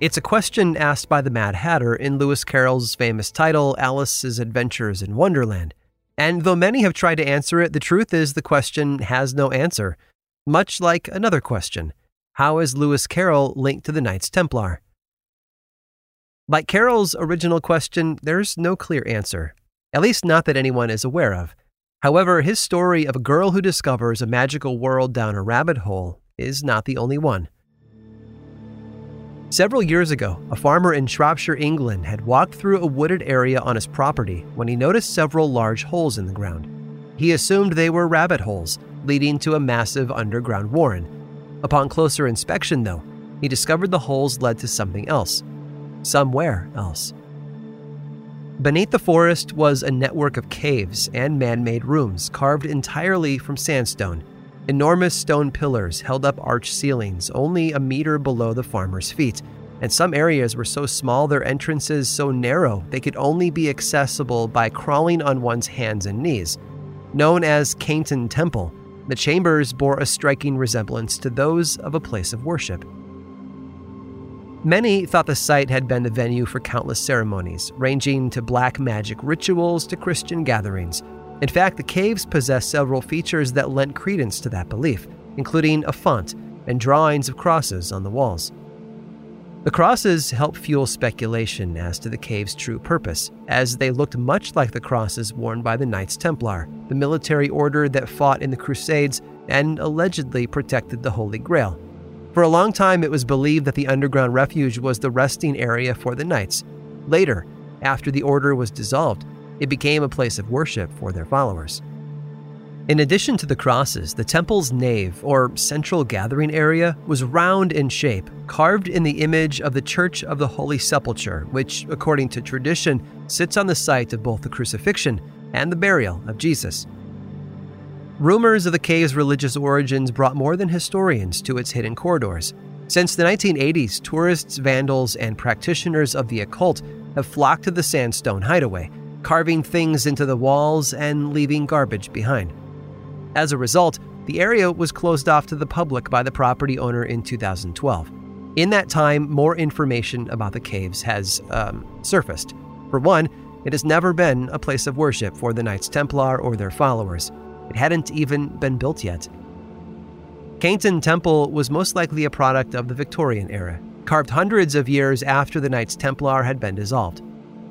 It's a question asked by the Mad Hatter in Lewis Carroll's famous title, Alice's Adventures in Wonderland. And though many have tried to answer it, the truth is the question has no answer. Much like another question How is Lewis Carroll linked to the Knights Templar? Like Carroll's original question, there's no clear answer, at least not that anyone is aware of. However, his story of a girl who discovers a magical world down a rabbit hole is not the only one. Several years ago, a farmer in Shropshire, England, had walked through a wooded area on his property when he noticed several large holes in the ground. He assumed they were rabbit holes, leading to a massive underground warren. Upon closer inspection, though, he discovered the holes led to something else. Somewhere else. Beneath the forest was a network of caves and man made rooms carved entirely from sandstone Enormous stone pillars held up arched ceilings only a meter below the farmer's feet, and some areas were so small their entrances so narrow they could only be accessible by crawling on one's hands and knees. Known as Caynton Temple, the chambers bore a striking resemblance to those of a place of worship. Many thought the site had been the venue for countless ceremonies, ranging to black magic rituals to Christian gatherings, in fact, the caves possess several features that lent credence to that belief, including a font and drawings of crosses on the walls. The crosses help fuel speculation as to the cave's true purpose, as they looked much like the crosses worn by the Knights Templar, the military order that fought in the Crusades and allegedly protected the Holy Grail. For a long time, it was believed that the underground refuge was the resting area for the Knights. Later, after the order was dissolved, it became a place of worship for their followers. In addition to the crosses, the temple's nave, or central gathering area, was round in shape, carved in the image of the Church of the Holy Sepulchre, which, according to tradition, sits on the site of both the crucifixion and the burial of Jesus. Rumors of the cave's religious origins brought more than historians to its hidden corridors. Since the 1980s, tourists, vandals, and practitioners of the occult have flocked to the sandstone hideaway, carving things into the walls and leaving garbage behind. As a result, the area was closed off to the public by the property owner in 2012. In that time, more information about the caves has um, surfaced. For one, it has never been a place of worship for the Knights Templar or their followers. It hadn't even been built yet. Caynton Temple was most likely a product of the Victorian era, carved hundreds of years after the Knights Templar had been dissolved.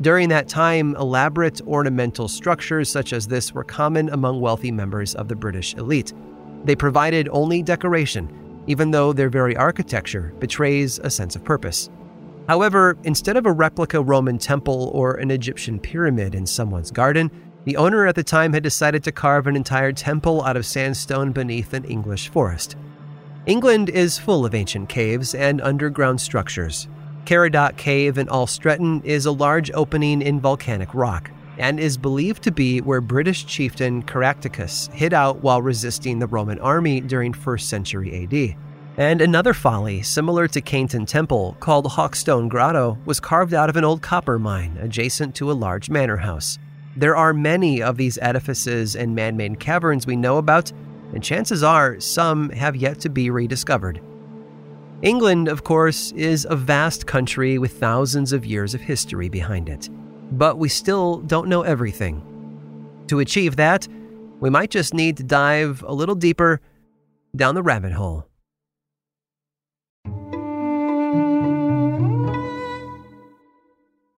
During that time, elaborate ornamental structures such as this were common among wealthy members of the British elite. They provided only decoration, even though their very architecture betrays a sense of purpose. However, instead of a replica Roman temple or an Egyptian pyramid in someone's garden, the owner at the time had decided to carve an entire temple out of sandstone beneath an English forest. England is full of ancient caves and underground structures, Caradoc Cave in All Stretton is a large opening in volcanic rock and is believed to be where British chieftain Caractacus hid out while resisting the Roman army during 1st century AD. And another folly, similar to Caynton Temple, called Hawkstone Grotto, was carved out of an old copper mine adjacent to a large manor house. There are many of these edifices and man made caverns we know about, and chances are some have yet to be rediscovered. England, of course, is a vast country with thousands of years of history behind it, but we still don't know everything. To achieve that, we might just need to dive a little deeper down the rabbit hole.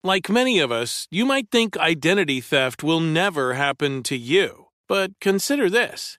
Like many of us, you might think identity theft will never happen to you. But consider this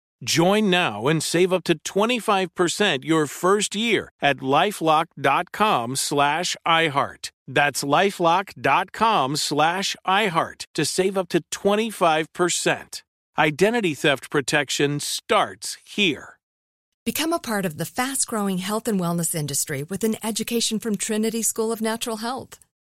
Join now and save up to 25% your first year at lifelock.com slash iHeart. That's lifelock.com slash iHeart to save up to 25%. Identity theft protection starts here. Become a part of the fast growing health and wellness industry with an education from Trinity School of Natural Health.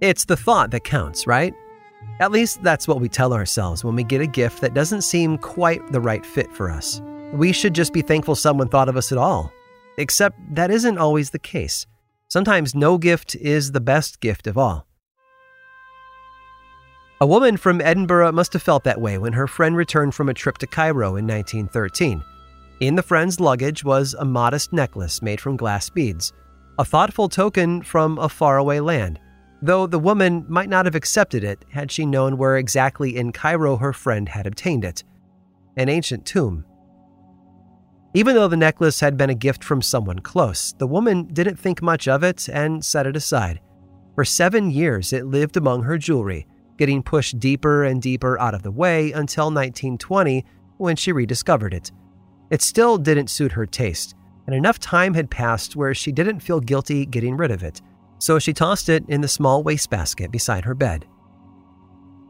It's the thought that counts, right? At least that's what we tell ourselves when we get a gift that doesn't seem quite the right fit for us. We should just be thankful someone thought of us at all. Except that isn't always the case. Sometimes no gift is the best gift of all. A woman from Edinburgh must have felt that way when her friend returned from a trip to Cairo in 1913. In the friend's luggage was a modest necklace made from glass beads, a thoughtful token from a faraway land though the woman might not have accepted it had she known where exactly in Cairo her friend had obtained it an ancient tomb. Even though the necklace had been a gift from someone close, the woman didn't think much of it and set it aside. For seven years, it lived among her jewelry, getting pushed deeper and deeper out of the way until 1920 when she rediscovered it. It still didn't suit her taste, and enough time had passed where she didn't feel guilty getting rid of it so she tossed it in the small wastebasket beside her bed.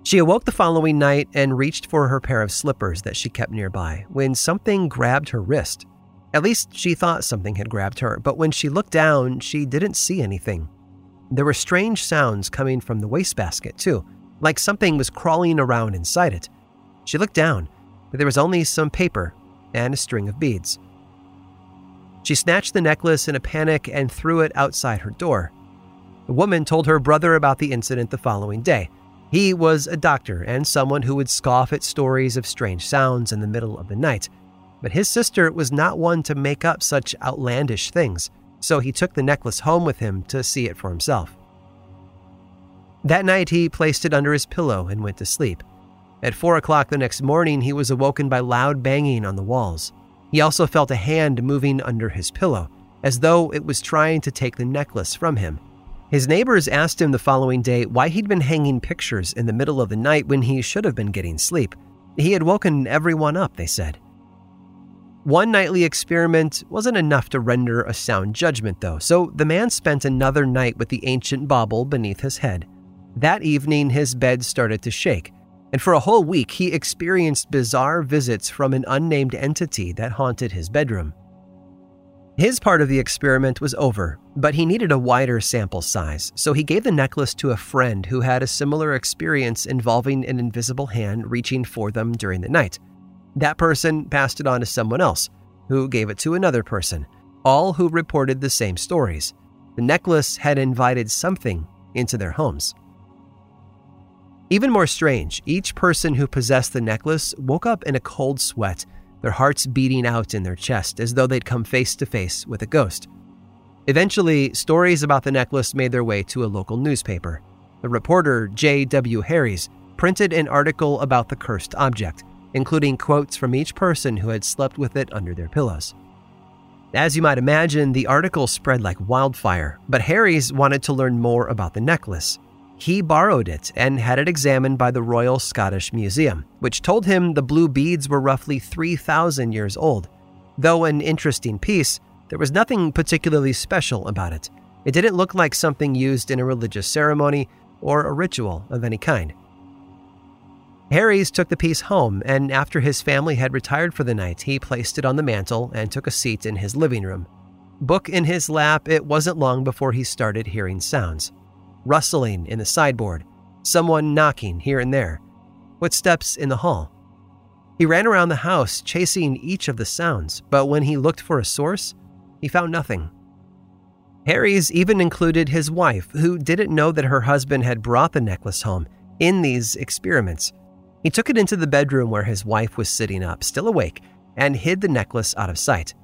She awoke the following night and reached for her pair of slippers that she kept nearby when something grabbed her wrist. At least she thought something had grabbed her, but when she looked down, she didn't see anything. There were strange sounds coming from the wastebasket, too, like something was crawling around inside it. She looked down, but there was only some paper and a string of beads. She snatched the necklace in a panic and threw it outside her door. The woman told her brother about the incident the following day. He was a doctor and someone who would scoff at stories of strange sounds in the middle of the night. But his sister was not one to make up such outlandish things, so he took the necklace home with him to see it for himself. That night, he placed it under his pillow and went to sleep. At four o'clock the next morning, he was awoken by loud banging on the walls. He also felt a hand moving under his pillow, as though it was trying to take the necklace from him. His neighbors asked him the following day why he'd been hanging pictures in the middle of the night when he should have been getting sleep. He had woken everyone up, they said. One nightly experiment wasn't enough to render a sound judgment, though, so the man spent another night with the ancient bauble beneath his head. That evening, his bed started to shake, and for a whole week, he experienced bizarre visits from an unnamed entity that haunted his bedroom. His part of the experiment was over, but he needed a wider sample size, so he gave the necklace to a friend who had a similar experience involving an invisible hand reaching for them during the night. That person passed it on to someone else, who gave it to another person, all who reported the same stories. The necklace had invited something into their homes. Even more strange, each person who possessed the necklace woke up in a cold sweat, their hearts beating out in their chest as though they'd come face to face with a ghost. Eventually, stories about the necklace made their way to a local newspaper. The reporter, J.W. Harries, printed an article about the cursed object, including quotes from each person who had slept with it under their pillows. As you might imagine, the article spread like wildfire, but Harries wanted to learn more about the necklace. He borrowed it and had it examined by the Royal Scottish Museum, which told him the blue beads were roughly 3,000 years old. Though an interesting piece, there was nothing particularly special about it. It didn't look like something used in a religious ceremony or a ritual of any kind. Harries took the piece home, and after his family had retired for the night, he placed it on the mantel and took a seat in his living room. Book in his lap, it wasn't long before he started hearing sounds rustling in the sideboard, someone knocking here and there, footsteps in the hall. He ran around the house chasing each of the sounds, but when he looked for a source, he found nothing. Harries even included his wife, who didn't know that her husband had brought the necklace home, in these experiments. He took it into the bedroom where his wife was sitting up, still awake, and hid the necklace out of sight.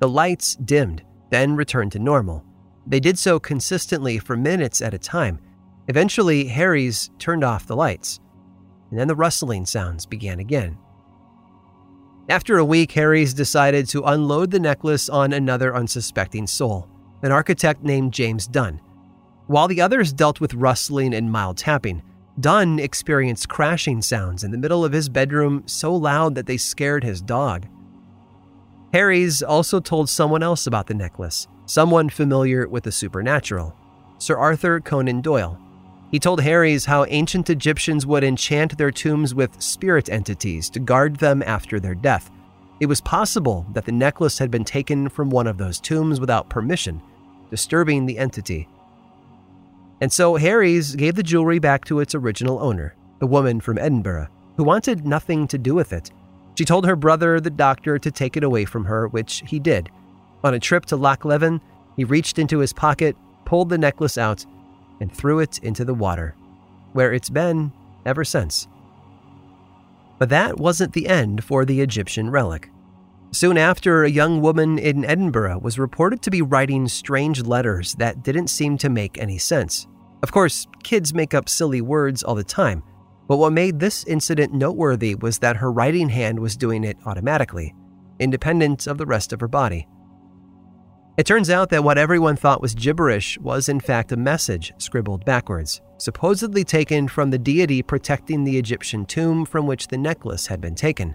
The lights dimmed, then returned to normal. They did so consistently for minutes at a time. Eventually, Harries turned off the lights, and then the rustling sounds began again. After a week, Harries decided to unload the necklace on another unsuspecting soul, an architect named James Dunn. While the others dealt with rustling and mild tapping, Dunn experienced crashing sounds in the middle of his bedroom so loud that they scared his dog. Harries also told someone else about the necklace, someone familiar with the supernatural, Sir Arthur Conan Doyle. He told Harries how ancient Egyptians would enchant their tombs with spirit entities to guard them after their death. It was possible that the necklace had been taken from one of those tombs without permission, disturbing the entity. And so Harries gave the jewelry back to its original owner, the woman from Edinburgh, who wanted nothing to do with it. She told her brother, the doctor, to take it away from her, which he did. On a trip to Loch Leven, he reached into his pocket, pulled the necklace out, and threw it into the water, where it's been ever since. But that wasn't the end for the Egyptian relic. Soon after, a young woman in Edinburgh was reported to be writing strange letters that didn't seem to make any sense. Of course, kids make up silly words all the time, but what made this incident noteworthy was that her writing hand was doing it automatically, independent of the rest of her body. It turns out that what everyone thought was gibberish was in fact a message scribbled backwards, supposedly taken from the deity protecting the Egyptian tomb from which the necklace had been taken.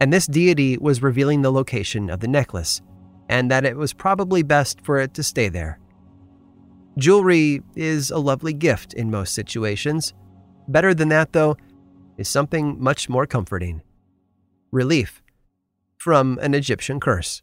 And this deity was revealing the location of the necklace, and that it was probably best for it to stay there. Jewelry is a lovely gift in most situations. Better than that, though, is something much more comforting relief from an Egyptian curse.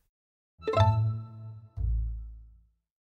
you